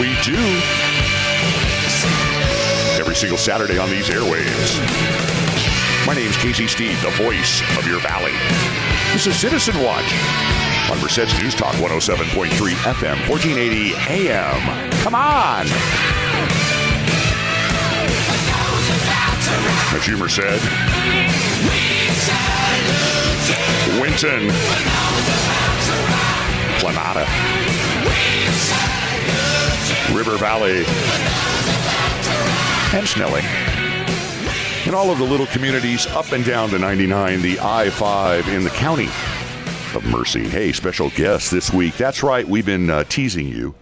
We do. Every single Saturday on these airwaves. My name's Casey Steed, the voice of your valley. This is Citizen Watch on Merced's News Talk 107.3 FM, 1480 AM. Come on! As you said, Winton, Planada, River Valley, and Snelling. And all of the little communities up and down the 99, the I 5 in the county of Merced. Hey, special guest this week. That's right, we've been uh, teasing you,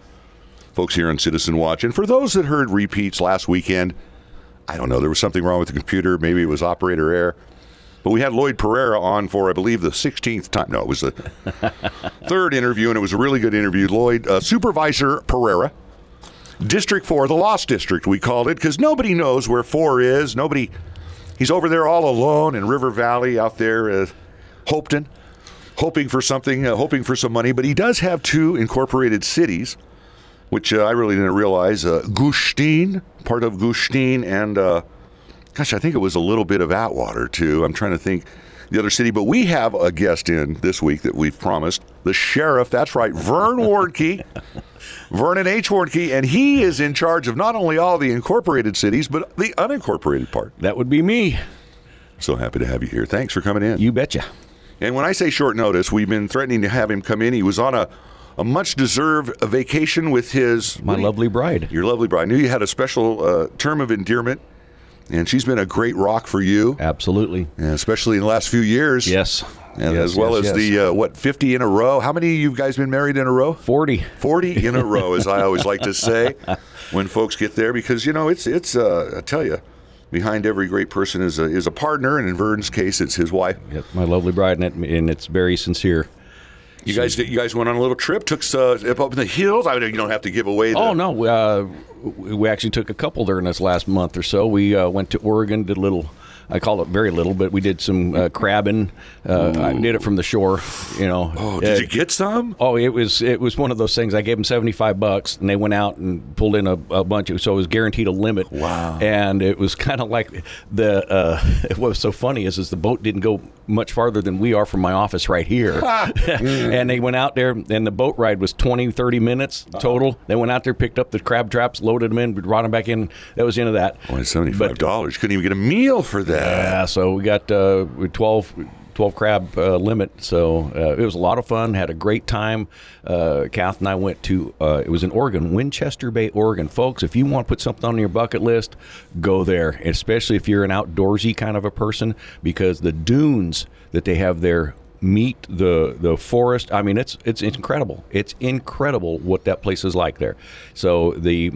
folks here on Citizen Watch. And for those that heard repeats last weekend, I don't know, there was something wrong with the computer. Maybe it was operator error. But we had Lloyd Pereira on for, I believe, the 16th time. No, it was the third interview, and it was a really good interview. Lloyd, uh, Supervisor Pereira, District 4, the Lost District, we called it, because nobody knows where 4 is. Nobody, he's over there all alone in River Valley out there, uh, Hopeton, hoping for something, uh, hoping for some money. But he does have two incorporated cities, which uh, I really didn't realize. Uh, Gustine, part of Gustine, and uh, gosh, I think it was a little bit of Atwater too. I'm trying to think the other city, but we have a guest in this week that we've promised the sheriff. That's right, Vern Warnke. Vernon H. Warnke, and he is in charge of not only all the incorporated cities, but the unincorporated part. That would be me. So happy to have you here. Thanks for coming in. You betcha. And when I say short notice, we've been threatening to have him come in. He was on a a much deserved vacation with his my lovely bride. Your lovely bride. I knew you had a special uh, term of endearment and she's been a great rock for you. Absolutely, especially in the last few years. Yes. And yes, as well yes, as yes. the uh, what 50 in a row. How many of you guys been married in a row? 40. 40 in a row, as I always like to say when folks get there, because you know it's it's. Uh, I tell you, behind every great person is a is a partner, and in Vern's case, it's his wife. Yep, my lovely bride, and, it, and it's very sincere. You guys, you guys went on a little trip, took uh, up in the hills. I mean, you don't have to give away. The, Oh no, uh, we actually took a couple during this last month or so. We uh, went to Oregon, did a little. I call it very little, but we did some uh, crabbing. Uh, I did it from the shore, you know. Oh, did Uh, you get some? Oh, it was it was one of those things. I gave them seventy five bucks, and they went out and pulled in a, a bunch of. So it was guaranteed a limit. Wow. And it was kind of like the. Uh, what was so funny is is the boat didn't go much farther than we are from my office right here. and they went out there, and the boat ride was 20, 30 minutes total. They went out there, picked up the crab traps, loaded them in, brought them back in. That was the end of that. Only seventy five dollars. Couldn't even get a meal for that. Yeah, so we got uh, 12, 12 crab uh, limit. So uh, it was a lot of fun. Had a great time. Uh, Kath and I went to. Uh, it was in Oregon, Winchester Bay, Oregon, folks. If you want to put something on your bucket list, go there. Especially if you're an outdoorsy kind of a person, because the dunes that they have there meet the the forest. I mean, it's it's incredible. It's incredible what that place is like there. So the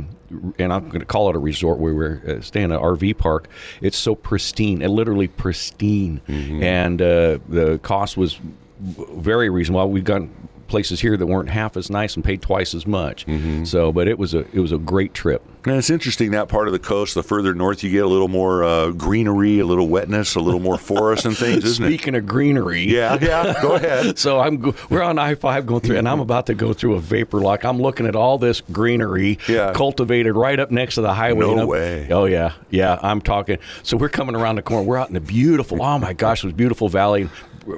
and I'm going to call it a resort where we're uh, staying at an RV park. It's so pristine, and literally pristine, and uh, the cost was very reasonable. We've got places here that weren't half as nice and paid twice as much. So, but it was a it was a great trip. And it's interesting that part of the coast. The further north you get, a little more uh, greenery, a little wetness, a little more forest and things, isn't it? Speaking of greenery, Yeah, yeah. Go ahead. So I'm go- we're on I five going through, and I'm about to go through a vapor lock. I'm looking at all this greenery Yeah. cultivated right up next to the highway. No way. Oh yeah, yeah. I'm talking. So we're coming around the corner. We're out in the beautiful. Oh my gosh, it was beautiful valley.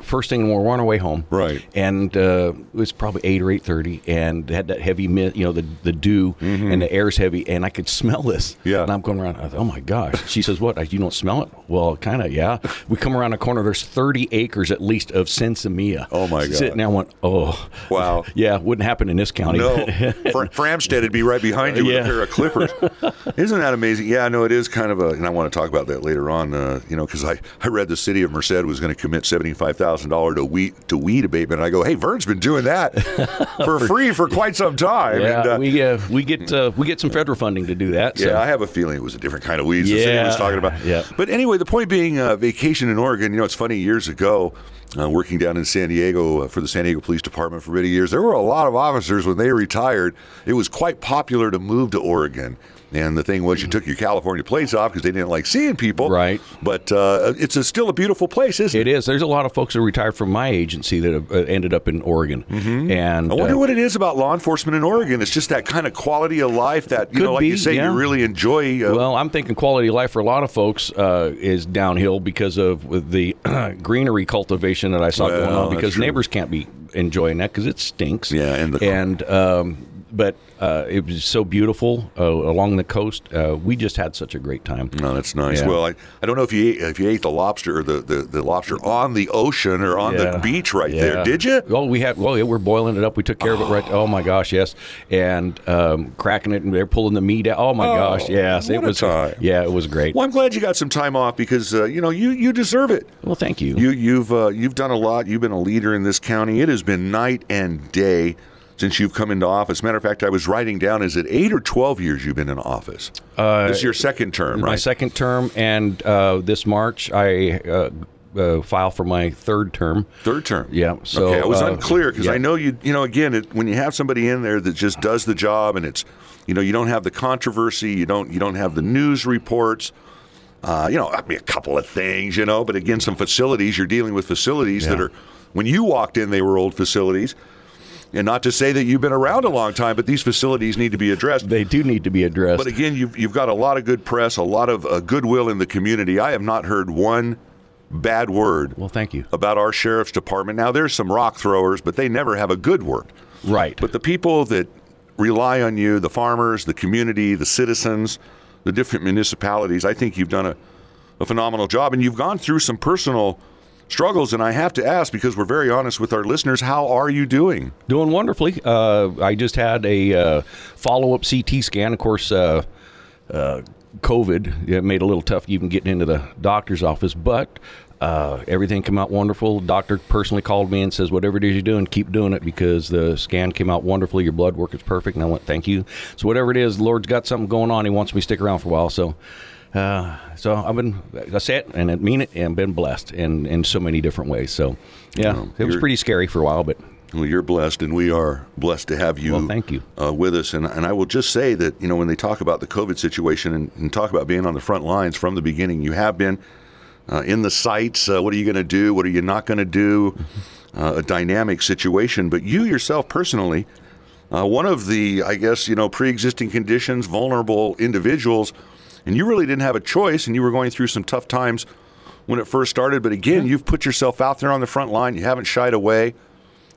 First thing, we're on our way home. Right. And uh, it was probably eight or eight thirty, and had that heavy mist, you know, the the dew, and the air's heavy, and I could smell this. Mm-hmm. Yeah. And I'm going around. I thought, oh my gosh. She says, "What? You don't smell it?" Well, kind of, yeah. We come around the corner. There's 30 acres at least of sinsemilla. Oh, my God. Sitting there, I went, oh, Wow. yeah. Wouldn't happen in this county. No, Fr- Framstead would be right behind you with Yeah. a pair of clippers. Isn't that amazing? Yeah, no, it is kind of a, and I want to talk about that later on. Uh, you know, because I, I read the city of Merced was going to commit seventy five thousand dollars to weed to weed abatement. And I go, hey, Vern's been doing that for free for quite some time. yeah, and, uh, we uh, we get uh, we get some federal funding to do that. So. Yeah, I have a feeling it was a different kind of weeds the city was talking about. yeah. But anyway, the point being, uh, vacation in Oregon. You know, it's funny. Years ago, uh, working down in San Diego uh, for the San Diego Police Department for many years, there were a lot of officers when they retired. It was quite popular to move to Oregon. And the thing was, you took your California plates off because they didn't like seeing people. Right. But uh, it's a, still a beautiful place, isn't it? It is. There's a lot of folks that retired from my agency that have uh, ended up in Oregon. Mm-hmm. And I wonder uh, what it is about law enforcement in Oregon. It's just that kind of quality of life that, you know, like you say, yeah. you really enjoy. Uh, Well, I'm thinking quality of life for a lot of folks uh, is downhill because of the greenery cultivation that I saw going on. Because neighbors can't be enjoying that because it stinks. Yeah, and the- and um, but uh, it was so beautiful uh, along the coast. Uh, we just had such a great time. No, that's nice. Yeah. Well, I, I don't know if you ate, if you ate the lobster or the, the, the lobster on the ocean or on the beach right Yeah. there. Did you? Oh, we had. Well, yeah, we're boiling it up. We took care of it right. Oh my gosh, yes, and um, cracking it, and they're pulling the meat out. Oh my Oh, gosh, yes, it was. time. Yeah, it was great. Well, I'm glad you got some time off because uh, you know you you deserve it. Well, thank you. You you've uh, you've done a lot. You've been a leader in this county. It has been night and day since you've come into office. Matter of fact, I was writing down: is it eight or twelve years you've been in office? this is your second term, right? my second term, and uh, this March I uh, uh, file for my third term. Third term. Yeah, so, okay, I was uh, unclear because yeah. I know you. You know, again, it, when you have somebody in there that just does the job, and it's, you know, you don't have the controversy, you don't, you don't have the news reports. Uh, you know, I mean, a couple of things, you know, but again, some facilities. You're dealing with facilities that are. When you walked in, they were old facilities. And not to say that you've been around a long time, but these facilities need to be addressed. They do need to be addressed. But again, you've, you've got a lot of good press, a lot of uh, goodwill in the community. I have not heard one bad word well, thank you. about our sheriff's department. Now, there's some rock throwers, but they never have a good word. Right. But the people that rely on you, the farmers, the community, the citizens, the different municipalities, I think you've done a, a phenomenal job. And you've gone through some personal struggles. And I have to ask, because we're very honest with our listeners, how are you doing? Doing wonderfully. Uh, I just had a uh, follow up CT scan. Of course, uh, uh, COVID it made it a little tough even getting into the doctor's office, but uh, everything came out wonderful. Doctor personally called me and says, "Whatever it is you're doing, keep doing it because the scan came out wonderfully. Your blood work is perfect." And I went, "Thank you." So whatever it is, Lord's got something going on. He wants me to stick around for a while. So. Uh, so I've been, I say it and I mean it, and been blessed in, in so many different ways. So, yeah, Well, it was pretty scary for a while, but Well, you're blessed, and we are blessed to have you. Well, thank you. uh, with us. And and I will just say that you know when they talk about the COVID situation and, and talk about being on the front lines from the beginning, you have been uh, in the sites. Uh, what are you going to do? What are you not going to do? Uh, a dynamic situation. But you yourself personally, uh, one of the I guess you know pre-existing conditions, vulnerable individuals, and you really didn't have a choice, and you were going through some tough times when it first started. But again, you've put yourself out there on the front line. You haven't shied away.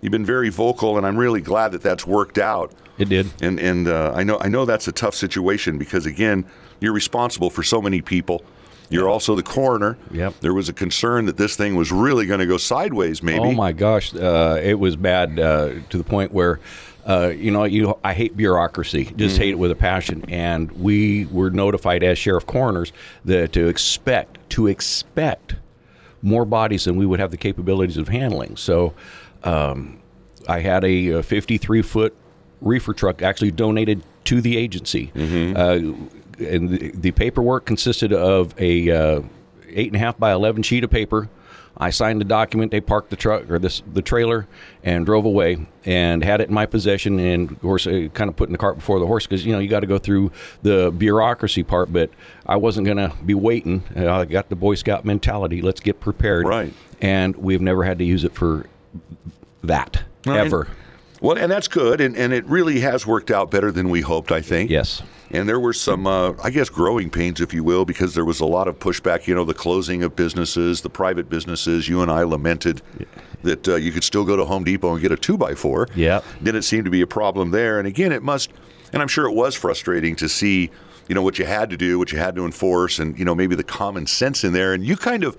You've been very vocal, and I'm really glad that that's worked out. it did. And and uh, I know I know that's a tough situation because again, you're responsible for so many people. You're also the coroner. Yep. There was a concern that this thing was really going to go sideways. Maybe. Oh my gosh, uh, it was bad uh, to the point where, uh, you know, you I hate bureaucracy, just hate it with a passion. And we were notified as sheriff coroners that to expect to expect more bodies than we would have the capabilities of handling. So, um, I had a, uh 53 foot reefer truck actually donated to the agency. Uh, and the, the paperwork consisted of a uh, eight and a half by 11 sheet of paper. I signed the document. They parked the truck or this the trailer and drove away and had it in my possession. And of course, uh, kind of putting the cart before the horse because you know you got to go through the bureaucracy part. But I wasn't going to be waiting. Uh, I got the Boy Scout mentality. Let's get prepared. Right. And we've never had to use it for that and- ever. Well, and that's good, and, and it really has worked out better than we hoped. I think. Yes. And there were some, uh, I guess, growing pains, if you will, because there was a lot of pushback. You know, the closing of businesses, the private businesses. You and I lamented that uh, you could still go to Home Depot and get a two by four. Yep. Didn't seem to be a problem there. And again, it must, and I'm sure it was frustrating to see, you know, what you had to do, what you had to enforce, and you know, maybe the common sense in there. And you kind of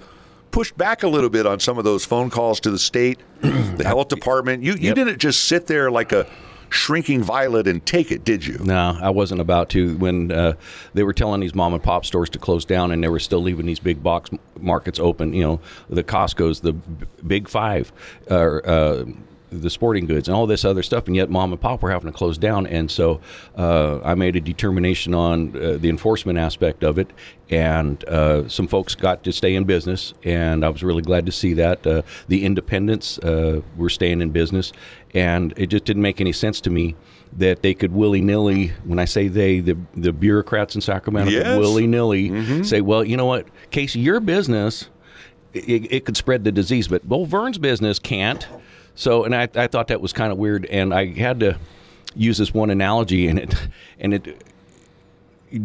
pushed back a little bit on some of those phone calls to the state, the health department. You you Yep. didn't just sit there like a shrinking violet and take it, did you? No, I wasn't about to. When uh, they were telling these mom and pop stores to close down, and they were still leaving these big box markets open. You know, the Costco's, the Big Five, or uh, the sporting goods and all this other stuff, and yet mom and pop were having to close down. And so uh, I made a determination on uh, the enforcement aspect of it, and uh, some folks got to stay in business, and I was really glad to see that. Uh, the independents uh, were staying in business, and it just didn't make any sense to me that they could willy nilly. When I say they, the the bureaucrats in Sacramento Yes. could willy nilly say, "Well, you know what, Casey, your business." it, it could spread the disease, but Bull Vern's business can't. So, and I, I thought that was kind of weird, and I had to use this one analogy, and it, and it,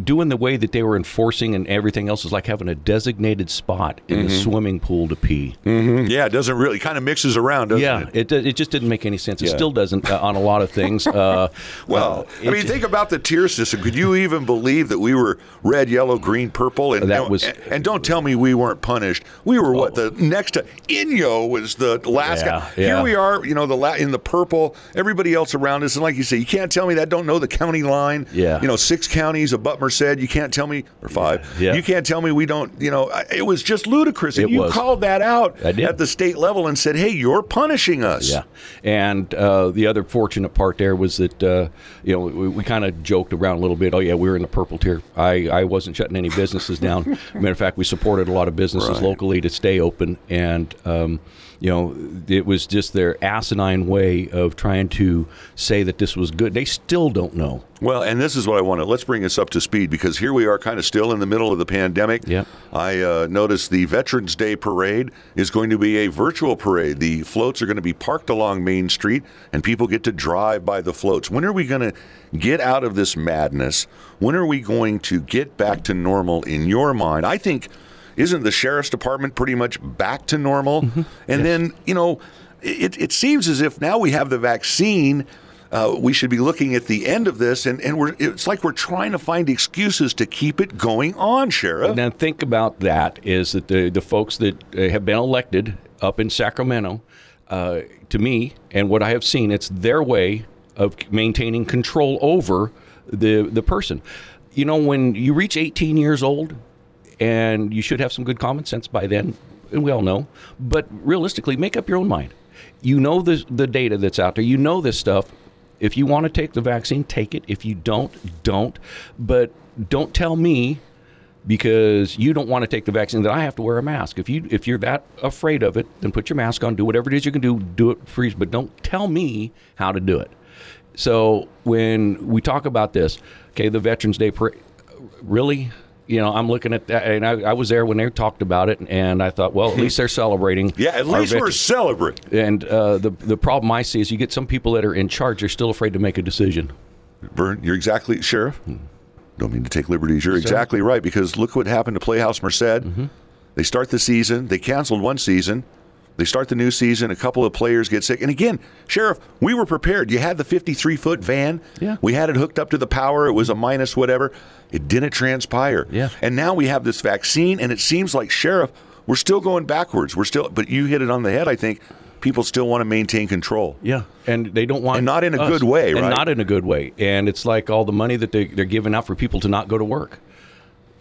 doing the way that they were enforcing and everything else is like having a designated spot in the swimming pool to pee. Yeah, it doesn't really kind of mixes around, doesn't Yeah, it? it, it just didn't make any sense. It still doesn't uh, on a lot of things. Uh, Well, uh, I mean, think about the tier system. Could you even believe that we were red, yellow, green, purple? And That don't- was- and, and don't tell me we weren't punished. We were what the next to Inyo was the last Yeah, guy. Here we are, you know, the la- in the purple. Everybody else around us, and like you say, you can't tell me that don't know the county line. Yeah. you know, six counties above Merced. You can't tell me or five. Yeah. You can't tell me we don't. You know, it was just ludicrous. And It you was. called that out at the state level and said, "Hey, you're punishing us." Yeah, and uh, the other fortunate part there was that uh, you know we, we kind of joked around a little bit. Oh yeah, we were in the purple tier. I, I wasn't shutting any businesses down. Matter of fact, we supported a lot of businesses Right. locally to stay open, and um, you know it was just their asinine way of trying to say that this was good. They still don't know. Well, and this is what I want to let's bring us up to speed because here we are, kind of still in the middle of the pandemic. Yeah. I uh, noticed the Veterans Day parade is going to be a virtual parade. The floats are going to be parked along Main Street, and people get to drive by the floats. When are we going to get out of this madness? When are we going to get back to normal? In your mind, I think. Isn't the sheriff's department pretty much back to normal? And then, you know, it, it seems as if now we have the vaccine uh, we should be looking at the end of this, and, and we're it's like we're trying to find excuses to keep it going on, Sheriff. Now think about that is that the the folks that uh, have been elected up in Sacramento, uh, to me and what I have seen, it's their way of maintaining control over the the person. You know, when you reach 18 years old, and you should have some good common sense by then, and we all know. But realistically, make up your own mind. You know the the data that's out there. You know this stuff. If you want to take the vaccine, take it. If you don't, don't. But don't tell me because you don't want to take the vaccine that I have to wear a mask. If you if you're that afraid of it, then put your mask on. Do whatever it is you can do. Do it free, but don't tell me how to do it. So when we talk about this, okay, the Veterans Day parade, really, you know, I'm looking at that, and I, I was there when they talked about it, and I thought, well, at least they're celebrating. yeah, at least we're celebrating. And uh, the the problem I see is you get some people that are in charge; they're still afraid to make a decision. Vern, you're exactly Sheriff. Don't mean to take liberties. You're exactly right because look what happened to Playhouse Merced. They start the season. They canceled one season. They start the new season. A couple of players get sick. And again, Sheriff, we were prepared. You had the 53 foot van. Yeah. We had it hooked up to the power. It was a minus whatever. It didn't transpire. Yeah. And now we have this vaccine, and it seems like, Sheriff, we're still going backwards. We're still, but you hit it on the head, I think. People still want to maintain control. Yeah, and they don't want And not in a us. good way, and right? not in a good way. And it's like all the money that they, they're giving out for people to not go to work,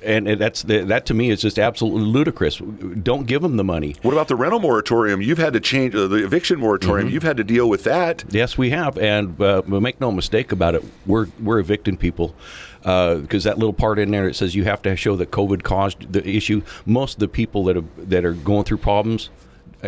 and that's that to me is just absolutely ludicrous. Don't give them the money. What about the rental moratorium? You've had to change uh, the eviction moratorium. You've had to deal with that. Yes, we have, and uh, make no mistake about it. We're we're evicting people because that little part in there it says you have to show that COVID caused the issue. Most of the people that have, that are going through problems,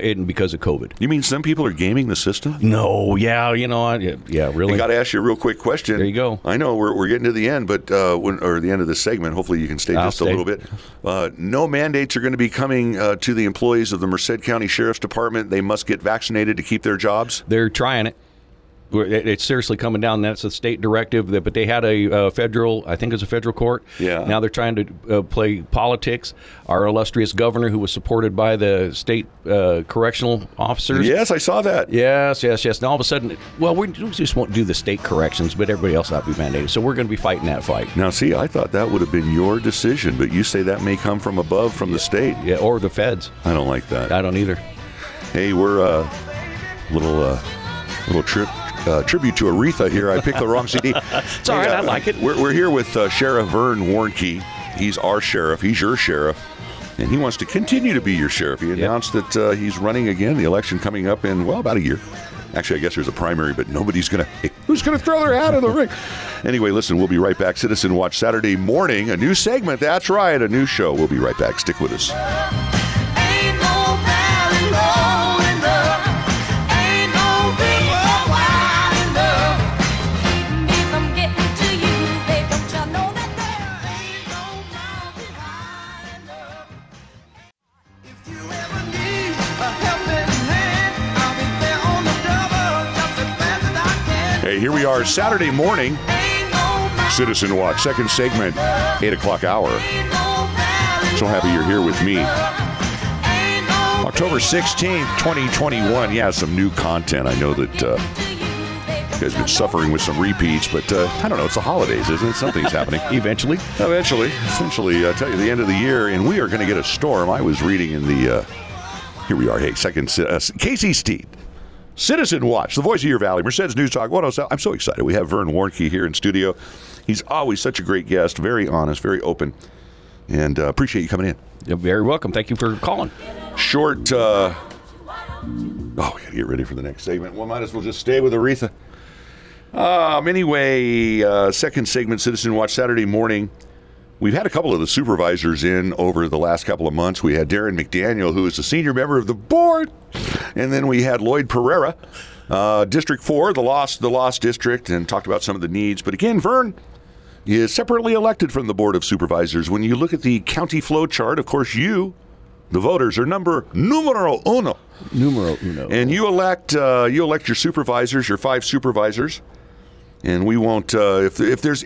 and because of COVID. You mean some people are gaming the system? No, yeah, you know, I, yeah, really. I got to ask you a real quick question. There you go. I know we're, we're getting to the end, but uh, when, or the end of this segment. Hopefully, you can stay I'll just a little bit. Uh, no mandates are going to be coming uh, to the employees of the Merced County Sheriff's Department. They must get vaccinated to keep their jobs. They're trying it. It's seriously coming down. That's a state directive, that- but they had a uh, federal, I think it's a federal court. Yeah. Now they're trying to uh, play politics. Our illustrious governor, who was supported by the state uh, correctional officers. Yes, I saw that. Yes, yes, yes. Now all of a sudden, well, we just won't do the state corrections, but everybody else will be mandated. So we're going to be fighting that fight. Now, see, I thought that would have been your decision, but you say that may come from above, from the state. Yeah, or the feds. I don't like that. I don't either. Hey, we're a uh, little uh, little trip uh, tribute to Aretha here. I picked the wrong CD. it's all right, I like it. We're, we're here with uh, Sheriff Vern Warnke. He's our sheriff. He's your sheriff. and he wants to continue to be your sheriff. He announced that uh, he's running again. The election coming up in well about a year. Actually, I guess there's a primary, but nobody's gonna. Who's gonna throw their hat in the ring? Anyway, listen, we'll be right back. Citizen Watch Saturday morning, a new segment. That's right, a new show. We'll be right back. Stick with us. Hey, here we are, Saturday morning. Ain't no mountain, Citizen Watch, second segment, eight o'clock hour. ain't no valley So happy you're here with me. October 16th, 2021. Yeah, some new content. I know that uh, you, guys have been suffering with some repeats, but uh, I don't know. It's the holidays, isn't it? Something's happening. Eventually, Eventually, essentially, I tell you, the end of the year, and we are going to get a storm. I was reading in the. Uh, here we are. Hey, second. Uh, Casey Steed. Citizen Watch, the voice of your valley, Merced's News Talk 107. I'm so excited. We have Vern Warnke here in studio. He's always such a great guest, very honest, very open, and uh, appreciate you coming in. you're very welcome. Thank you for calling. Short. Uh, oh, we got to get ready for the next segment. Well, might as well just stay with Aretha. Um, anyway, uh, second segment, Citizen Watch Saturday morning. We've had a couple of the supervisors in over the last couple of months. We had Daron McDaniel, who is a senior member of the board, and then we had Lloyd Pereira, uh, District Four, the lost the lost district, and talked about some of the needs. But again, Vern is separately elected from the board of supervisors. When you look at the county flow chart, of course, you, the voters, are number numero uno, Numero uno. and you elect uh, you elect your supervisors, your five supervisors. And we won't. Uh, if if there's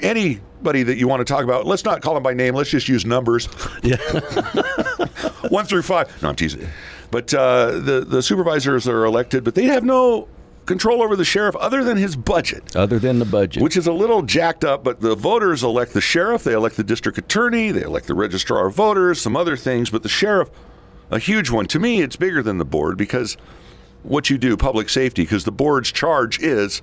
anybody that you want to talk about, let's not call them by name. Let's just use numbers. yeah. one through five. No, I'm teasing. But uh, the the supervisors are elected, but they have no control over the sheriff other than his budget, Other than the budget. which is a little jacked up. But the voters elect the sheriff, they elect the district attorney, they elect the registrar of voters, some other things. But the sheriff, a huge one. To me, it's bigger than the board because what you do, public safety, because the board's charge is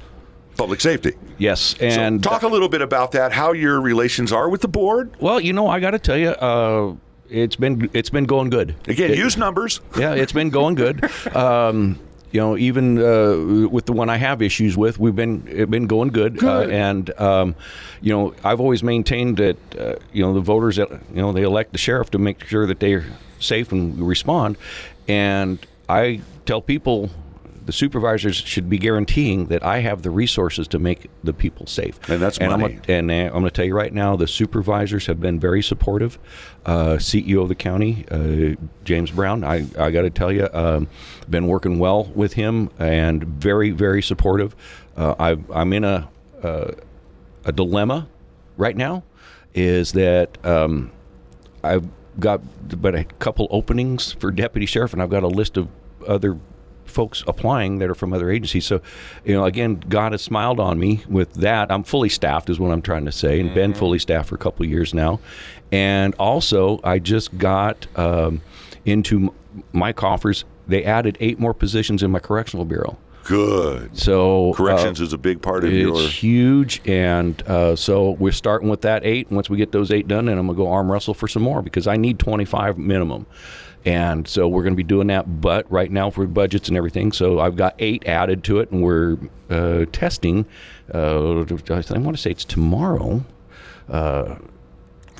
public safety. yes, and so talk a little bit about that, how your relations are with the board. well, you know, I got to tell you, uh, it's been it's been going good. Again, It- use numbers. yeah, it's been going good. Um, you know, even uh, with the one I have issues with, we've been been going good. Uh, and um, you know, I've always maintained that uh, you know the voters, that, you know, they elect the sheriff to make sure that they're safe and respond. And I tell people. The supervisors should be guaranteeing that I have the resources to make the people safe, And that's I'm money. gonna- and uh, I'm going to tell you right now, the supervisors have been very supportive. Uh, CEO of the county, uh, James Brown, I, I got to tell you, um, been working well with him and very, very supportive. Uh, I, I'm in a, uh, a dilemma right now is that um, I've got but a couple openings for deputy sheriff, and I've got a list of other folks applying that are from other agencies. So, you know, again, God has smiled on me with that. I'm fully staffed, is what I'm trying to say, and been fully staffed for a couple of years now. And also, I just got um, into m- my coffers. They added eight more positions in my correctional bureau. Good. So uh, Corrections is a big part of it's your. huge, and uh, so we're starting with that eight. Once we get those eight done, then I'm gonna go arm wrestle for some more because I need 25 minimum, and so we're gonna be doing that. But right now for budgets and everything, so I've got eight added to it, and we're uh, testing. Uh, I want to say it's tomorrow.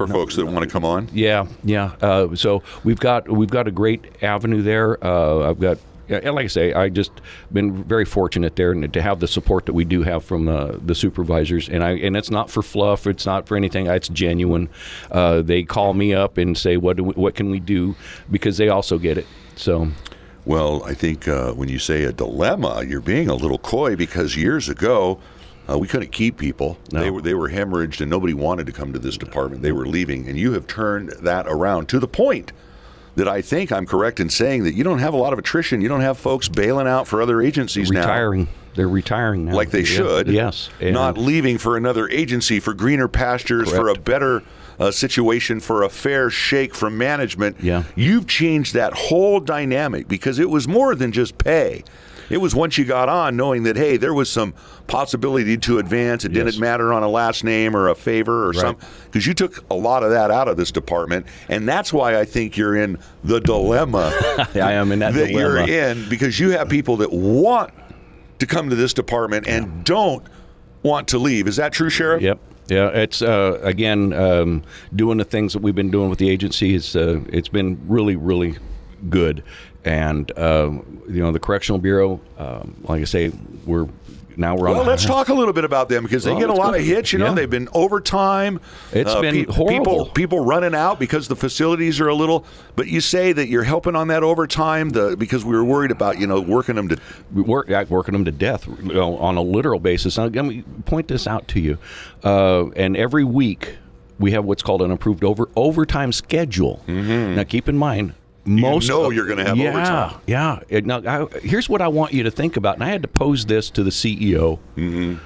for folks that want to come on. Yeah, yeah. Uh, so we've got we've got a great avenue there. Uh, I've got. Yeah, like I say, I just been very fortunate there, and to have the support that we do have from uh, the supervisors, and I and it's not for fluff, it's not for anything. It's genuine. Uh, they call me up and say, "What do we, what can we do?" Because they also get it. So Well, I think uh, when you say a dilemma, you're being a little coy because years ago. Uh, we couldn't keep people. No. They were they were hemorrhaged, and nobody wanted to come to this department. They were leaving, and you have turned that around to the point that I think I'm correct in saying that you don't have a lot of attrition. You don't have folks bailing out for other agencies now. retiring, they're retiring now, like they Yeah. should. Yes, and- Not leaving for another agency for greener pastures, for a better uh, situation, for a fair shake from management. Yeah. You've changed that whole dynamic because it was more than just pay. It was once you got on, knowing that hey, there was some possibility to advance. It Yes. didn't matter on a last name or a favor or Right. some because you took a lot of that out of this department, and that's why I think you're in the dilemma I am in that, that you're in because you have people that want to come to this department and don't want to leave. Is that true, Sheriff? Yep. Yeah, it's uh, again um, doing the things that we've been doing with the agency. Is uh, it's been really, really good, and um, you know the correctional bureau. Um, like I say, we're now we're Well, on. let's talk a little bit about them because they Well, get a lot go. of hits. You know, Yeah. they've been overtime. It's been People, horrible. people running out because the facilities are a little. But you say that you're helping on that overtime, the because we were worried about you know working them to. we work working them to death you know, on a literal basis. Now, let me point this out to you. Uh, and every week we have what's called an approved over overtime schedule. Now, keep in mind. Most know of- you're gonna have yeah, overtime. Yeah. Now, I, here's what I want you to think about. And I had to pose this to the CEO. Mm-hmm.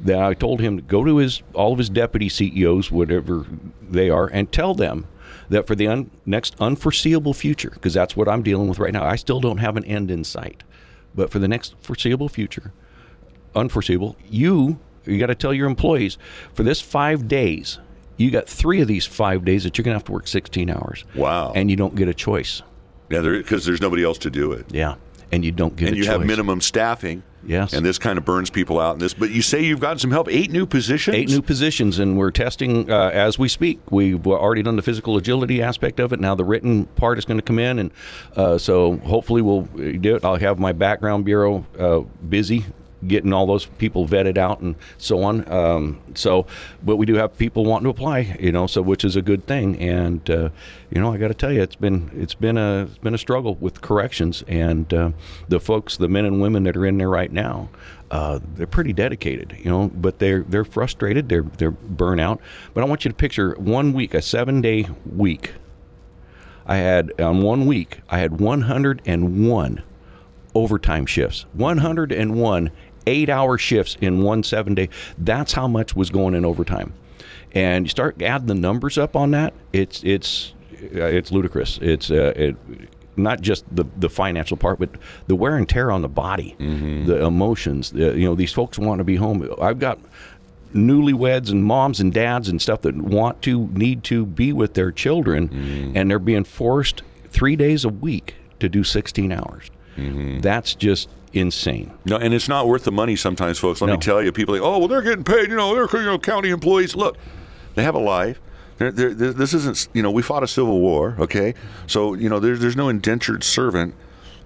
That I told him to go to his all of his deputy CEOs, whatever they are, and tell them that for the un, next unforeseeable future, because that's what I'm dealing with right now. I still don't have an end in sight, but for the next foreseeable future, unforeseeable, you you got to tell your employees for this five days, you got three of these five days that you're going to have to work 16 hours. Wow. And you don't get a choice. Yeah, because there's nobody else to do it, Yeah. And you don't get and you choice. have minimum staffing. Yes. and this kind of burns people out. In this, but you say you've gotten some help. Eight new positions. Eight new positions, and we're testing uh, as we speak. We've already done the physical agility aspect of it. Now the written part is going to come in, and uh, so hopefully we'll do it. I'll have my background bureau uh, busy getting all those people vetted out and so on. Um, so, but we do have people wanting to apply, you know, so which is a good thing. And uh, you know, I got to tell you, it's been it's been a it's been a struggle with corrections, and uh, the folks, the men and women that are in there right now. Uh, they're pretty dedicated, you know, but they're they're frustrated. They're they're burnout. But I want you to picture one week, a seven day week. I had on one week, I had 101 overtime shifts, 101 eight hour shifts in one seven day. That's how much was going in overtime. And you start adding the numbers up on that, it's it's uh, it's ludicrous. It's uh, it, not just the the financial part, but the wear and tear on the body, the emotions. The, you know, these folks want to be home. I've got newlyweds and moms and dads and stuff that want to need to be with their children, and they're being forced three days a week to do 16 hours. That's just insane. No, and it's not worth the money sometimes, folks. Let me tell you, people are like, oh, well, they're getting paid. You know, they're you know, county employees. Look, they have a life. They're, they're, this isn't, you know, we fought a civil war, okay? So, you know, there's, there's no indentured servant,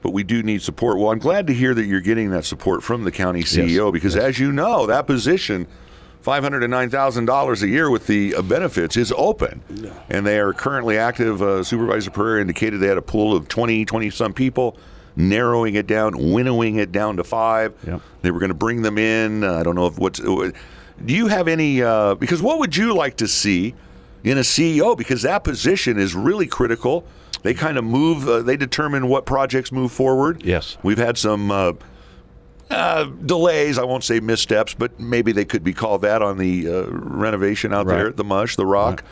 but we do need support. Well, I'm glad to hear that you're getting that support from the county CEO because, as you know, that position, $509,000 a year with the uh, benefits, is open. And they are currently active. Uh, Supervisor Pereira indicated they had a pool of 20, 20 some people. Narrowing it down, winnowing it down to five. Yep. They were going to bring them in. Uh, I don't know if what's. Do you have any? Uh, because what would you like to see in a CEO? Because that position is really critical. They kind of move. Uh, they determine what projects move forward. Yes. we've had some. Uh, uh, delays, I won't say missteps, but maybe they could be called that on the uh, renovation out there at the Mush, the Rock,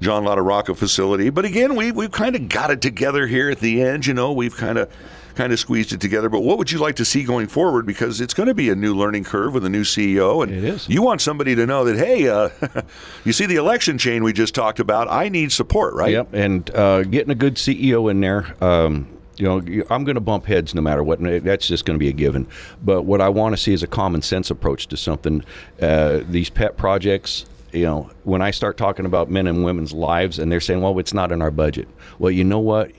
John Latorraca facility. But again, we we've kind of got it together here at the end. You know, we've kind of kind of squeezed it together. But what would you like to see going forward? Because it's going to be a new learning curve with a new CEO, and It is. you want somebody to know that hey, uh, you see the election chain we just talked about. I need support, right? Yep, and uh, getting a good CEO in there. Um, you know, I'm going to bump heads no matter what. That's just going to be a given. But what I want to see is a common sense approach to something. Uh, these pet projects. You know, when I start talking about men and women's lives, and they're saying, "Well, it's not in our budget." Well, you know what?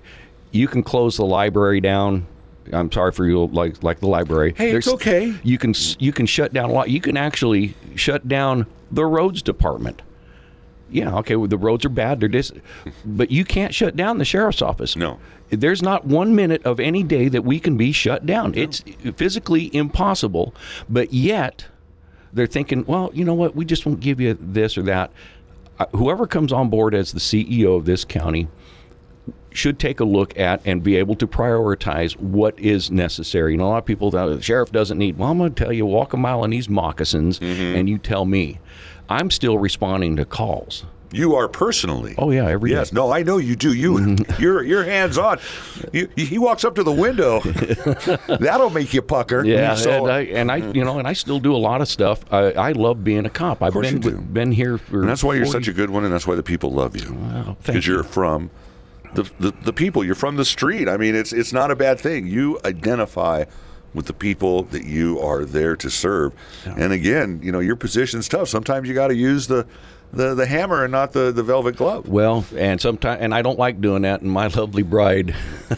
You can close the library down. I'm sorry for you, like like the library. Hey, it's okay. You can you can shut down a lot. You can actually shut down the roads department. Yeah, okay. Well, the roads are bad. They're dis- but you can't shut down the sheriff's office. No. There's not one minute of any day that we can be shut down. It's physically impossible. But yet, they're thinking, well, you know what? We just won't give you this or that. Uh, whoever comes on board as the CEO of this county should take a look at and be able to prioritize what is necessary. And a lot of people, the sheriff doesn't need. Well, I'm going to tell you, walk a mile in these moccasins, mm-hmm. and you tell me. I'm still responding to calls. You are personally. Oh, yeah, every day. yes. No, I know you do. You, mm-hmm. you're you're hands on. You, he walks up to the window. That'll make you pucker. Yeah, So, and, I, and I, mm. you know, and I still do a lot of stuff. I, I love being a cop. I've been you been here for. and that's why you're 40 such a good one, and that's why the people love you. Wow, Because you're from the, the the people. You're from the street. I mean, it's it's not a bad thing. You identify with the people that you are there to serve. And again, you know, your position's tough. Sometimes you got to use the, the the hammer and not the the velvet glove. Well, and sometimes, and I don't like doing that. And my lovely bride,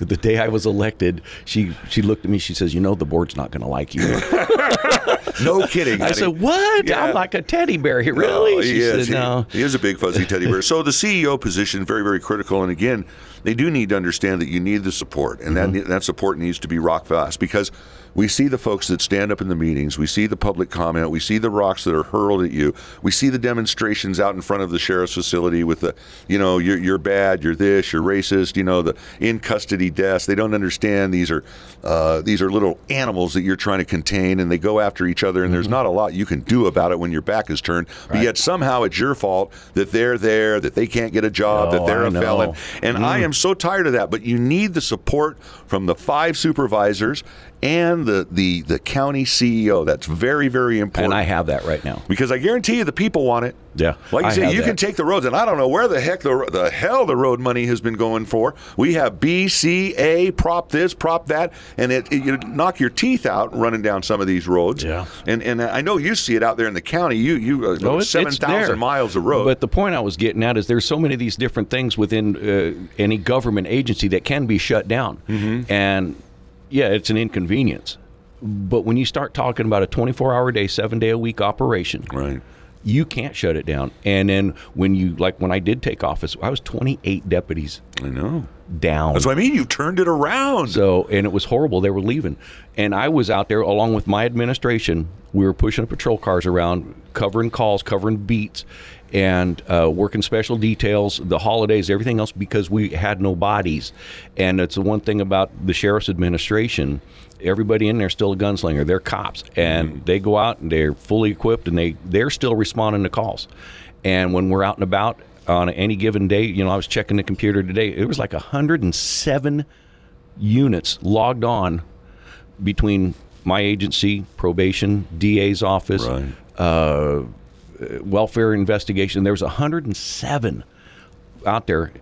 the day I was elected, she she looked at me. She says, "You know, the board's not going to like you." No kidding. I honey. said, "What? Yeah. I'm like a teddy bear here, really?" No, she he is. said, He- "No." He, is a big fuzzy teddy bear. So the CEO position very very critical. And again, they do need to understand that you need the support, and Mm-hmm. that that support needs to be rock fast because. We see the folks that stand up in the meetings. We see the public comment. We see the rocks that are hurled at you. We see the demonstrations out in front of the sheriff's facility with the, you know, you're, you're bad, you're this, you're racist. You know, the in custody deaths. They don't understand these are uh, these are little animals that you're trying to contain, and they go after each other. And there's Mm-hmm. not a lot you can do about it when your back is turned. But yet somehow it's your fault that they're there, that they can't get a job, Oh, that they're I a know. felon. And I am so tired of that. But you need the support from the five supervisors and the the the county CEO. That's very very important. And I have that right now. because I guarantee you the people want it. Yeah, like you I say, you that. can take the roads, and I don't know where the heck the the hell the road money has been going for. We have B, C, A, prop this, prop that, and it, it you knock your teeth out running down some of these roads. Yeah. and and I know you see it out there in the county. You you uh, Oh, it's- seven thousand miles of road. But the point I was getting at is there's so many of these different things within uh, any government agency that can be shut down, Mm-hmm. and yeah, it's an inconvenience. But when you start talking about a 24-hour day, seven-day a week operation, right. you can't shut it down. And then when you like when I did take office, I was 28 deputies I know. down. That's what I mean. You turned it around. So, and it was horrible. They were leaving. And I was out there along with my administration. We were pushing patrol cars around, covering calls, covering beats, and uh, working special details, the holidays, everything else, because we had no bodies. And it's the one thing about the sheriff's administration. Everybody in there still a gunslinger. They're cops, and they go out and they're fully equipped, and they they're still responding to calls. And when we're out and about on any given day, you know, I was checking the computer today. It was like 107 units logged on between my agency, probation, DA's office, Right. uh, welfare investigation. There was 107 out there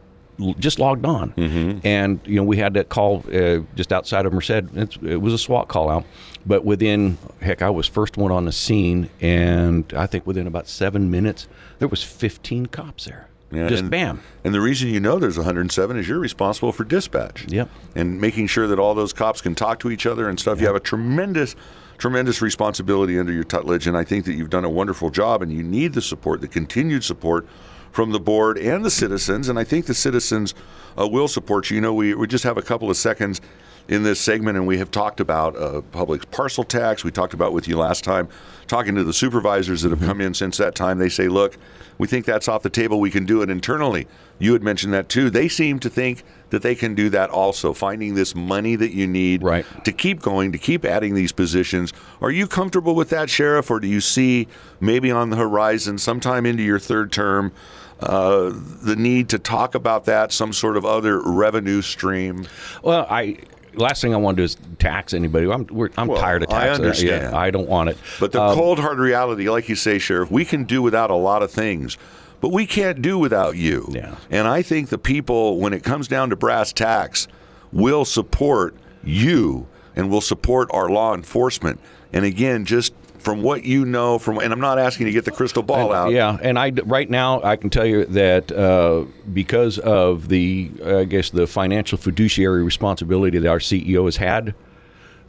just logged on, Mm-hmm. and you know we had that call uh, just outside of Merced. It's, it was a SWAT call out, but within heck, I was first one on the scene, and I think within about seven minutes there was 15 cops there. Yeah, just and- bam. And the reason you know there's 107 is you're responsible for dispatch. Yep. And making sure that all those cops can talk to each other and stuff. You have a tremendous, tremendous responsibility under your tutelage, and I think that you've done a wonderful job. And you need the support, the continued support from the board and the citizens. And I think the citizens uh, will support you. You know, we we just have a couple of seconds in this segment, and we have talked about uh, public parcel tax. We talked about with you last time, talking to the supervisors that have come in since that time. They say, look, we think that's off the table. We can do it internally. You had mentioned that too. They seem to think that they can do that also, finding this money that you need Right. to keep going, to keep adding these positions. Are you comfortable with that, Sheriff, or do you see maybe on the horizon, sometime into your third term, uh, the need to talk about that, some sort of other revenue stream? Well, I last thing I want to do is tax anybody. I'm I'm Well, tired of I understand. Yeah, I don't want it. But the Um, cold hard reality, like you say, Sheriff, we can do without a lot of things, but we can't do without you. Yeah. And I think the people, when it comes down to brass tacks, will support you and will support our law enforcement. And again, just from what you know, from and I'm not asking you to get the crystal ball out. Yeah, and I right now I can tell you that uh, because of the I guess the financial fiduciary responsibility that our CEO has had.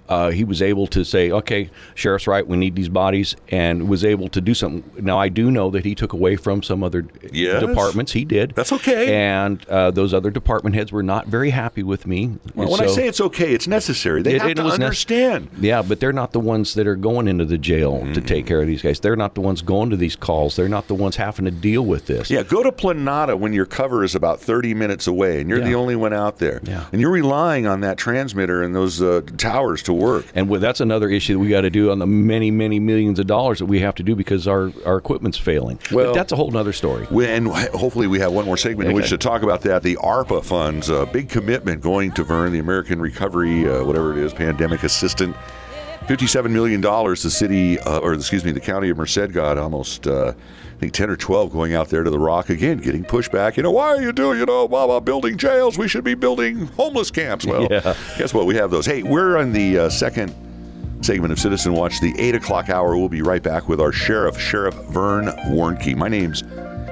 Uh, he was able to say, "Okay, sheriff's right. We need these bodies," and was able to do something. Now I do know that he took away from some other Yes. departments. He did. That's okay. And uh, those other department heads were not very happy with me. Well, when I say it's okay, it's necessary. They it- have it to understand. yeah, but they're not the ones that are going into the jail to take care of these guys. They're not the ones going to these calls. They're not the ones having to deal with this. Yeah, go to Planada when your cover is about 30 minutes away and you're the only one out there. Yeah. And you're relying on that transmitter and those uh, towers to work. And that's another issue that we got to do on the many, many millions of dollars that we have to do because our, our equipment's failing. Well- but that's a whole other story. And hopefully we have one more segment in which to talk about that. The ARPA funds, a big commitment going to Vern, the American Recovery, uh, whatever it is, pandemic assistant. $57 million. The city, uh, or excuse me, the county of Merced got almost, uh, think, 10 or 12 going out there to the rock again, getting pushback. You know, why are you doing, you know, blah, blah, building jails? We should be building homeless camps. Well, Yeah. guess what? We have those. Hey, we're on the uh, second segment of Citizen Watch, the 8 o'clock hour. We'll be right back with our sheriff, Sheriff Vern Warnke. My name's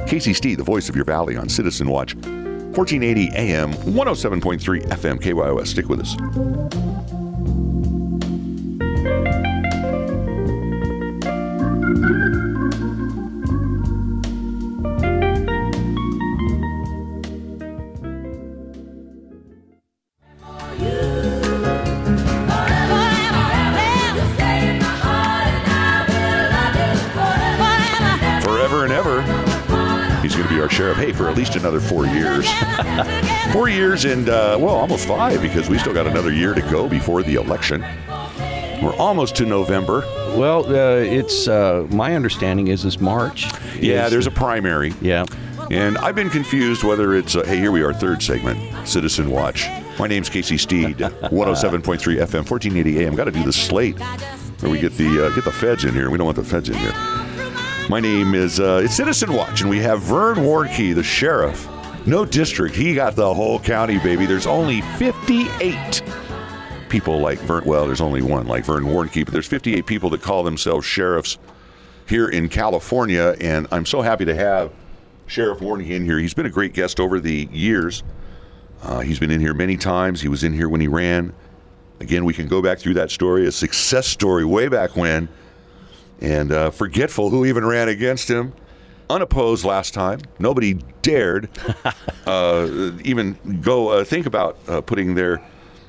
Casey Steed, the voice of your valley on Citizen Watch. 1480 AM, 107.3 FM, KYOS. Stick with us. Another four years. Four years and, uh, well, almost five because we still got another year to go before the election. We're almost to November. Well, uh, it's uh, my understanding is this March. Yeah, is- there's a primary. yeah. And I've been confused whether it's, uh, hey, here we are, third segment, Citizen Watch. My name's Casey Steed, 107.3 FM, 1480 AM. Got to do the slate where we get the uh, get the feds in here. We don't want the feds in here. My name is uh, it's Citizen Watch, and we have Vern Warnke, the sheriff. No district. He got the whole county, baby. There's only 58 people like Vern. Well, there's only one like Vern Warnke, but there's 58 people that call themselves sheriffs here in California, and I'm so happy to have Sheriff Warnke in here. He's been a great guest over the years. Uh, he's been in here many times. He was in here when he ran. Again, we can go back through that story, a success story way back when, and uh, forgetful who even ran against him. Unopposed last time. Nobody dared uh, even go uh, think about uh, putting their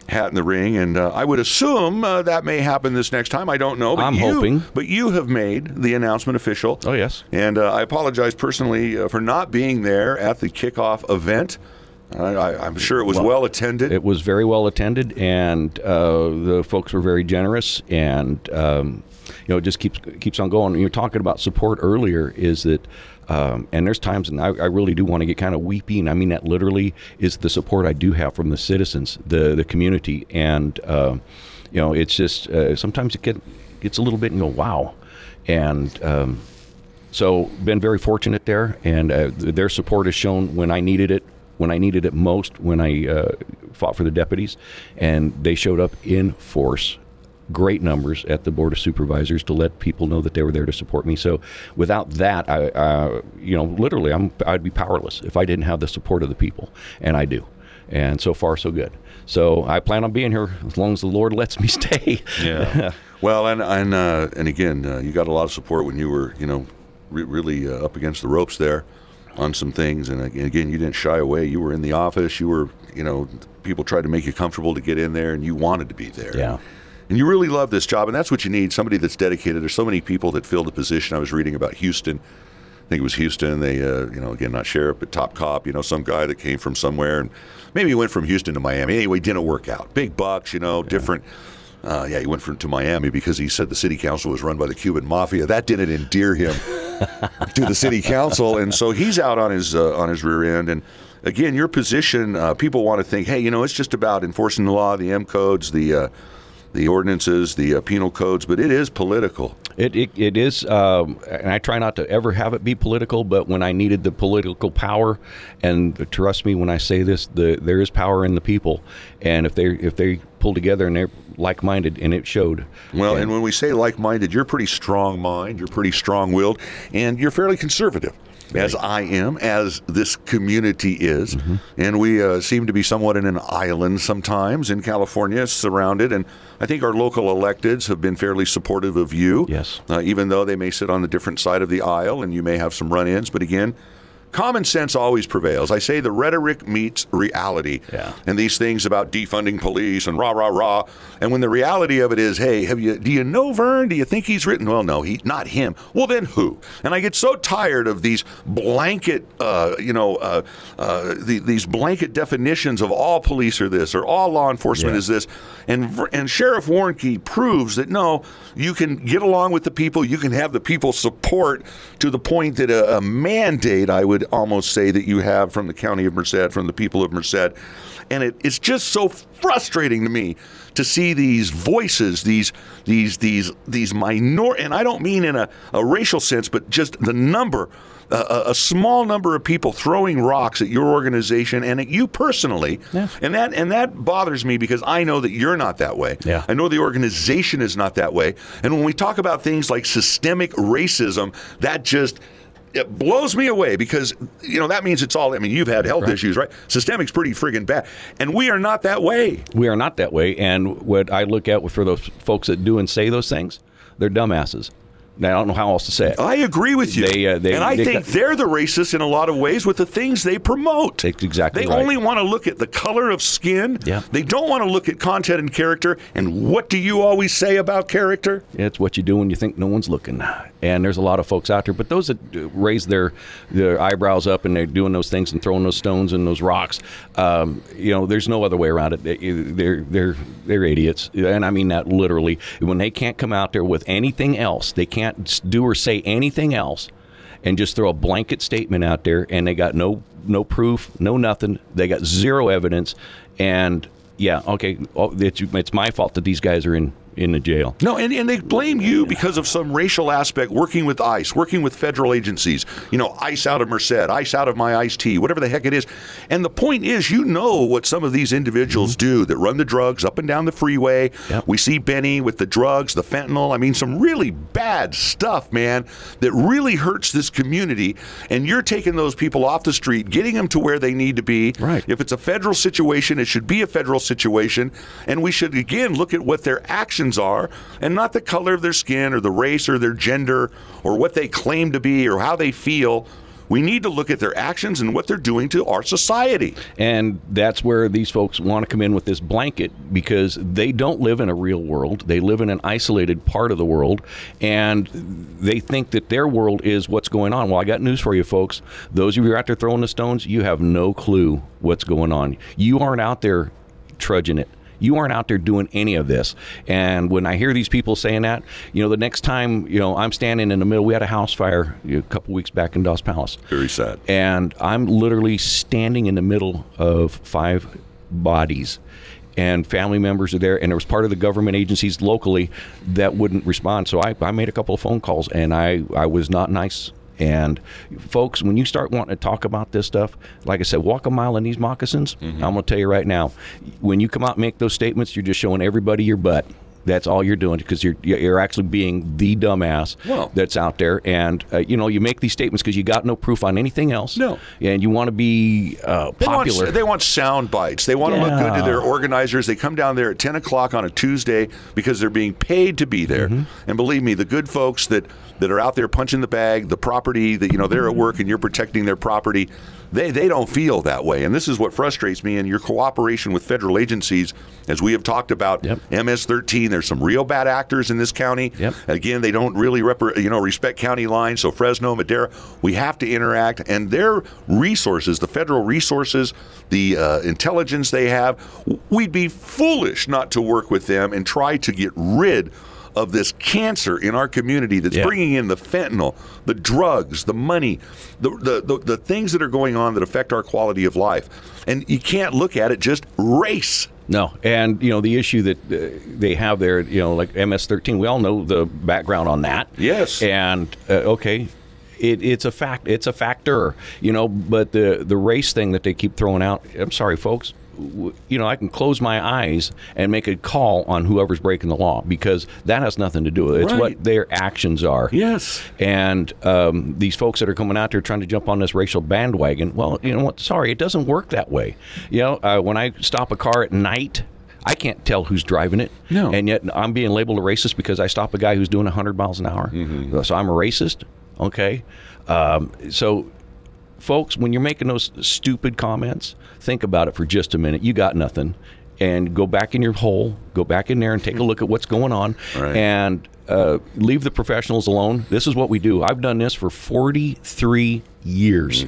hat in the ring. And uh, I would assume uh, that may happen this next time. I don't know. But I'm you, hoping. But you have made the announcement official. Oh, yes. And uh, I apologize personally uh, for not being there at the kickoff event. I, I'm sure it was well, attended. It was very well attended, and uh, the folks were very generous, and um, you know, it just keeps keeps on going. You're talking about support earlier, is that, um, and there's times, and I, I really do want to get kind of weepy, and I mean that literally is the support I do have from the citizens, the the community, and um, you know, it's just uh, sometimes it get, gets a little bit, and go, wow, and. Um, so been very fortunate there, and uh, their support has shown when I needed it, when I needed it most, when I uh, fought for the deputies, and they showed up in force, great numbers at the board of supervisors to let people know that they were there to support me. So without that, I, uh, you know, literally, I'm I'd be powerless if I didn't have the support of the people, and I do. And so far, so good. So I plan on being here as long as the Lord lets me stay. Yeah. well, and and uh, and again, uh, you got a lot of support when you were, you know, re- really uh, up against the ropes there on some things. And again, you didn't shy away. You were in the office. You were, you know, people tried to make you comfortable to get in there, and you wanted to be there. Yeah. And you really love this job, and that's what you need. Somebody that's dedicated. There's so many people that fill the position. I was reading about Houston. I think it was Houston. They, uh, you know, again, not sheriff, but top cop. You know, some guy that came from somewhere, and maybe he went from Houston to Miami. Anyway, didn't work out. Big bucks, you know, different. Uh, yeah, he went from to Miami because he said the city council was run by the Cuban mafia. That didn't endear him to the city council, and so he's out on his uh, on his rear end. And again, your position, uh, people want to think, hey, you know, it's just about enforcing the law, the M codes, the uh, the ordinances, the uh, penal codes, but it is political. It, it, it is, um, and I try not to ever have it be political. But when I needed the political power, and trust me when I say this, the there is power in the people, and if they if they pull together and they're like minded, and it showed. Well, and when we say like-minded, you're pretty strong mind, you're pretty strong-willed, and you're fairly conservative. As I am, as this community is, and we uh, seem to be somewhat in an island sometimes in California, surrounded. And I think our local electeds have been fairly supportive of you. Yes. uh, even though they may sit on a different side of the aisle, and you may have some run-ins. But again, common sense always prevails. I say the rhetoric meets reality. Yeah. And these things about defunding police and rah rah rah. And when the reality of it is, hey, have you do you know Vern? Do you think he's written? Well, no, he not him. Well, then who? And I get so tired of these blanket, uh, you know, uh, uh, the, these blanket definitions of all police are this or all law enforcement Yeah. is this. And and Sheriff Warnke proves that no, you can get along with the people. You can have the people support to the point that a, a mandate, I would almost say, that you have from the county of Merced, from the people of Merced. And it, it's just so frustrating to me to see these voices, these these these these minor, and I don't mean in a, a racial sense, but just the number, uh, a, a small number of people throwing rocks at your organization and at you personally, Yeah. and that and that bothers me because I know that you're not that way. Yeah. I know the organization is not that way. And when we talk about things like systemic racism, that just it blows me away because you know that means it's all. I mean, you've had health issues, right? Systemic's pretty friggin' bad, and we are not that way. We are not that way. And what I look at for those folks that do and say those things, they're dumbasses. Now, I don't know how else to say it. I agree with you. They, uh, they- and I they think they're the racists in a lot of ways with the things they promote. Exactly They right. only want to look at the color of skin. Yeah. They don't want to look at content and character. And what do you always say about character? It's what you do when you think no one's looking. And there's a lot of folks out there, but those that raise their their eyebrows up and they're doing those things and throwing those stones and those rocks, um, you know, there's no other way around it. They- They're they're they're idiots, and I mean that literally. When they can't come out there with anything else, they can't do or say anything else, and just throw a blanket statement out there, and they got no no proof, no nothing. They got zero evidence, and yeah, okay, oh, it's, it's my fault that these guys are in in the jail. No, and, and they blame you because of some racial aspect working with ICE, working with federal agencies. You know, ICE out of Merced, ICE out of my ICE tea, whatever the heck it is. And the point is, you know what some of these individuals mm-hmm. do that run the drugs up and down the freeway. Yep. We see Benny with the drugs, the fentanyl. I mean, some really bad stuff, man, that really hurts this community. And you're taking those people off the street, getting them to where they need to be. Right. If it's a federal situation, it should be a federal situation. And we should, again, look at what their actions are and not the color of their skin or the race or their gender or what they claim to be or how they feel. We need to look at their actions and what they're doing to our society. And that's where these folks want to come in with this blanket because they don't live in a real world. They live in an isolated part of the world and they think that their world is what's going on. Well, I got news for you folks. Those of you out there throwing the stones, you have no clue what's going on. You aren't out there trudging it. You aren't out there doing any of this. And when I hear these people saying that, you know, the next time, you know, I'm standing in the middle, we had a house fire a couple weeks back in Dos Palos Very sad. and I'm literally standing in the middle of five bodies. And family members are there, and there was part of the government agencies locally that wouldn't respond. So I, I made a couple of phone calls, and I, I was not nice. And folks, when you start wanting to talk about this stuff, like I said, walk a mile in these moccasins. Mm-hmm. I'm going to tell you right now, when you come out and make those statements, you're just showing everybody your butt. That's all you're doing because you're you're actually being the dumbass Well- that's out there, and uh, you know you make these statements because you got no proof on anything else. No. and you want to be uh, They popular. Want, they want sound bites. They want to look good to their organizers. They come down there at 10 o'clock on a Tuesday because they're being paid to be there. Mm-hmm. And believe me, the good folks that, that are out there punching the bag, the property that, you know, they're at work and you're protecting their property, they, they don't feel that way. And this is what frustrates me. And your cooperation with federal agencies, as we have talked about, Yep. MS-13, there's some real bad actors in this county. Yep. Again, they don't really rep- you know respect county lines. So Fresno, Madera, we have to interact, and their resources, the federal resources, the uh, intelligence they have, we'd be foolish not to work with them and try to get rid of this cancer in our community that's Yeah. bringing in the fentanyl, the drugs, the money, the, the, the, the things that are going on that affect our quality of life. And you can't look at it just race. no, and you know the issue that uh, they have there, you know, like MS-13. We all know the background on that. Yes. and uh, okay. It, it's a fact. It's a factor, you know. But the the race thing that they keep throwing out. I'm sorry, folks. You know, I can close my eyes and make a call on whoever's breaking the law because that has nothing to do with it. It's Right. what their actions are. Yes. And um, these folks that are coming out there trying to jump on this racial bandwagon, well, you know what? Sorry, it doesn't work that way. You know, uh, when I stop a car at night, I can't tell who's driving it. No. And yet I'm being labeled a racist because I stop a guy who's doing 100 miles an hour. So I'm a racist. Okay. Um, so folks, when you're making those stupid comments, think about it for just a minute. You got nothing. And go back in your hole, go back in there and take a look at what's going on, Right. and uh, leave the professionals alone. This is what we do. I've done this for 43 years.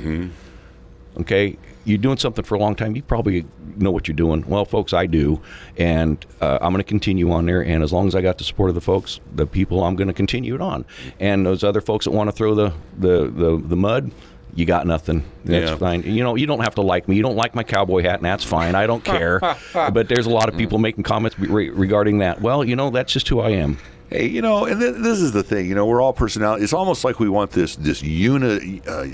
Okay, you're doing something for a long time. You probably know what you're doing. Well, folks, I do, and uh, I'm going to continue on there. And as long as I got the support of the folks, the people, I'm going to continue it on. And those other folks that want to throw the the the, the mud. You got nothing. That's Yeah. fine. You know, you don't have to like me. You don't like my cowboy hat, and that's fine. I don't care. but there's a lot of people making comments re- regarding that. Well, you know, that's just who I am. Hey, you know, and th- this is the thing. You know, we're all personality. It's almost like we want this this unity. Uh,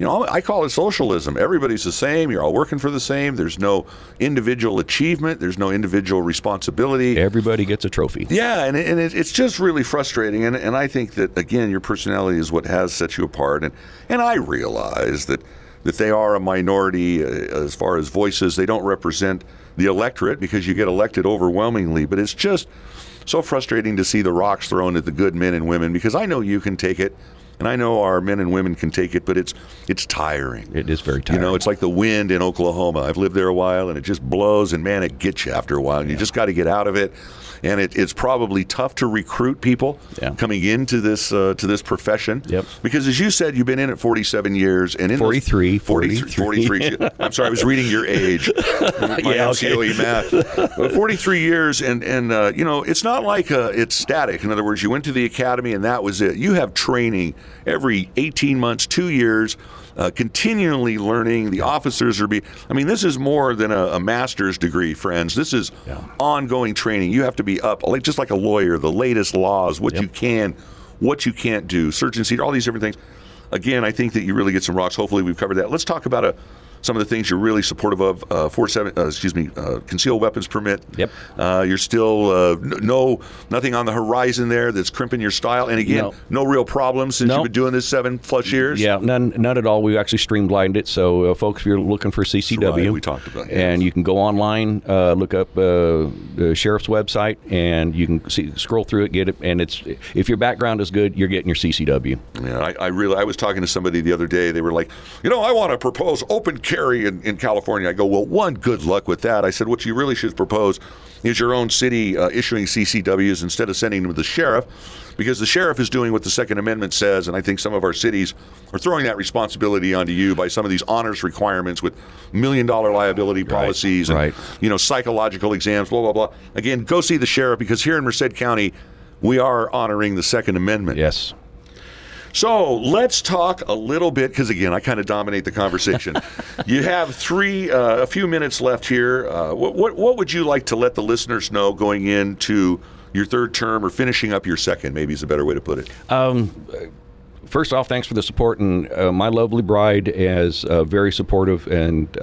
you know, I call it socialism. Everybody's the same. You're all working for the same. There's no individual achievement. There's no individual responsibility. Everybody gets a trophy. Yeah, and, and it, it's just really frustrating. And, and I think that, again, your personality is what has set you apart. And, and I realize that, that they are a minority uh, as far as voices. They don't represent the electorate because you get elected overwhelmingly. But it's just so frustrating to see the rocks thrown at the good men and women because I know you can take it. And I know our men and women can take it, but it's it's tiring. It is very tiring. You know, it's like the wind in Oklahoma. I've lived there a while, and it just blows, and man, it gets you after a while. And you just got to get out of it. And it, it's probably tough to recruit people Yeah. coming into this uh, to this profession. Yep. Because as you said, you've been in it 47 years, and in those- 43, 43, 43. I'm sorry, I was reading your age. My Yeah, okay. MCOE math. But 43 years, and and uh, you know, it's not like uh, it's static. In other words, you went to the academy, and that was it. You have training every 18 months, two years. Uh, continually learning. The officers are be. I mean, this is more than a, a master's degree, friends. This is Yeah. ongoing training. You have to be up, like just like a lawyer. The latest laws, what Yep. you can, what you can't do, search and seizure, all these different things. Again, I think that you really get some rocks. Hopefully, we've covered that. Let's talk about a, some of the things you're really supportive of. Uh, four seven, uh, excuse me, uh, concealed weapons permit. Yep. Uh, you're still uh, n- no nothing on the horizon there that's crimping your style. And again, No. no, real problems since No. you've been doing this seven plus years. Yeah, none, none at all. We actually streamlined it. So, uh, folks, if you're looking for CCW, right, we talked about, yes. and you can go online, uh, look up uh, the sheriff's website, and you can see scroll through it, get it. And it's if your background is good, you're getting your CCW. Yeah, I, I really. I was talking to somebody the other day. They were like, you know, I want to propose open carry in, in California. I go, well, one, good luck with that. I said, what you really should propose is your own city uh, issuing CCWs instead of sending them to the sheriff, because the sheriff is doing what the Second Amendment says, and I think some of our cities are throwing that responsibility onto you by some of these honors requirements with million dollar liability policies and right. you know psychological exams, blah blah blah. Again, go see the sheriff because here in Merced County. We are honoring the Second Amendment. Yes. So let's talk a little bit because again, I kind of dominate the conversation. you have three, uh, a few minutes left here. Uh, what, what what would you like to let the listeners know going into your third term or finishing up your second? Maybe is a better way to put it. First off, thanks for the support, and uh, my lovely bride is uh, very supportive and.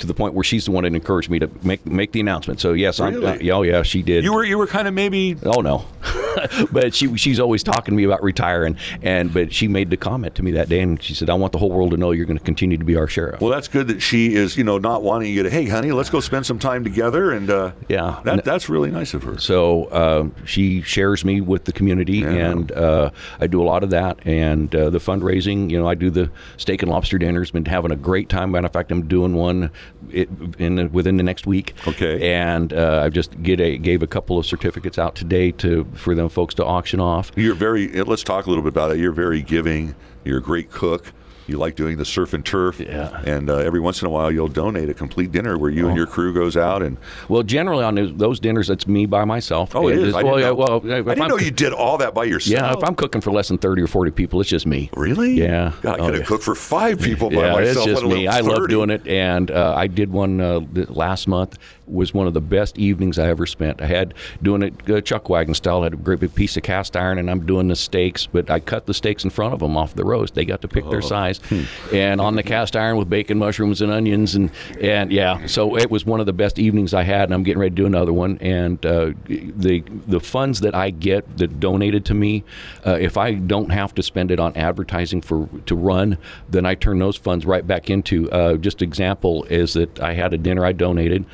To the point where she's the one that encouraged me to make make the announcement. So yes, I'm. Uh, oh yeah, she did. you were you were kind of maybe Oh no, but she she's always talking to me about retiring, and but she made the comment to me that day, and she said, "I want the whole world to know you're going to continue to be our sheriff." well. That's good that she is you know not wanting you to. Hey, honey, let's go spend some time together, and uh, Yeah. that, that's really nice of her. so uh, she shares me with the community, and uh, I do a lot of that, and uh, the fundraising. You know, I do the steak and lobster dinners. Been having a great time. Matter of fact, I'm doing one it, in the, within the next week. Okay. and uh, I just get a, gave a couple of certificates out today to for them folks to auction off. You're very. Let's talk a little bit about it. You're very giving. You're a great cook. You like doing the surf and turf. Yeah. And uh, every once in a while, you'll donate a complete dinner where you and your crew goes out and. Well, generally on those- dinners, it's me by myself. Oh, it And is. I didn't, yeah, know. well, I didn't I'm know you did all that by yourself. Yeah, if I'm cooking for less than thirty or forty people, it's just me. Really? Yeah. God, I Oh, could have yeah. cooked for five people by yeah, myself. it's just me. I love doing it, and uh, I did one uh, last month. Was one of the best evenings I ever spent. I had doing it uh, chuck wagon style. I had a great big piece of cast iron, and I'm doing the steaks. But I cut the steaks in front of them off the roast. They got to pick Oh. their size, Hmm. and on the cast iron with bacon, mushrooms, and onions, and and yeah. So it was one of the best evenings I had, and I'm getting ready to do another one. And uh, the the funds that I get that donated to me, uh, if I don't have to spend it on advertising for to run, then I turn those funds right back into. Uh, just example is that I had a dinner I donated,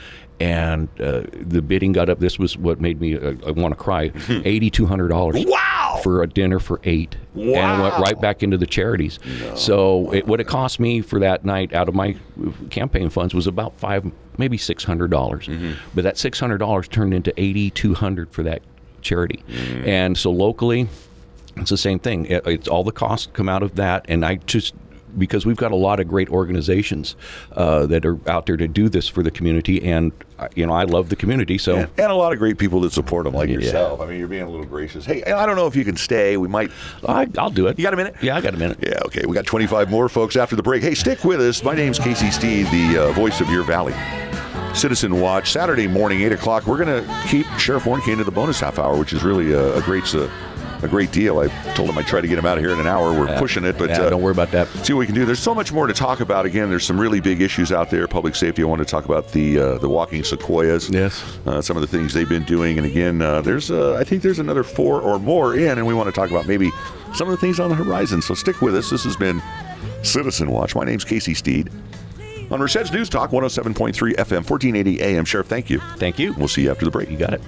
and uh, the bidding got up. This was what made me uh, I want to cry. Eighty two hundred dollars. Wow! For a dinner for eight, and it went right back into the charities. So it, what it cost me for that night out of my campaign funds was about five, maybe six hundred dollars. But that six hundred dollars turned into eighty two hundred for that charity, and so locally. It's the same thing. It, it's all the costs come out of that, and I just because we've got a lot of great organizations uh, that are out there to do this for the community, and uh, you know I love the community, so And, and a lot of great people that support them, like yourself. I mean, you're being a little gracious. Hey, I don't know if you can stay. We might. I, I'll do it. You got a minute? Yeah, I got a minute. Yeah, okay. We got 25 more folks after the break. Hey, stick with us. My name's Casey Steed, the uh, voice of your valley. Citizen Watch, Saturday morning, 8 o'clock. We're going to keep Sheriff Warnke into the bonus half hour, which is really a, a great uh, a great deal. I told him I'd try to get him out of here in an hour. We're Yeah. pushing it, but Yeah, uh, don't worry about that. see what we can do. There's so much more to talk about. Again, there's some really big issues out there. Public safety. I want to talk about the uh, the walking sequoias. Yes. Uh, some of the things they've been doing, and again, uh, there's uh, I think there's another four or more in, and we want to talk about maybe some of the things on the horizon. So stick with us. This has been Citizen Watch. My name's Casey Steed. On Merced's News Talk 107.3 FM, 1480 AM. Sheriff, thank you. Thank you. We'll see you after the break. You got it.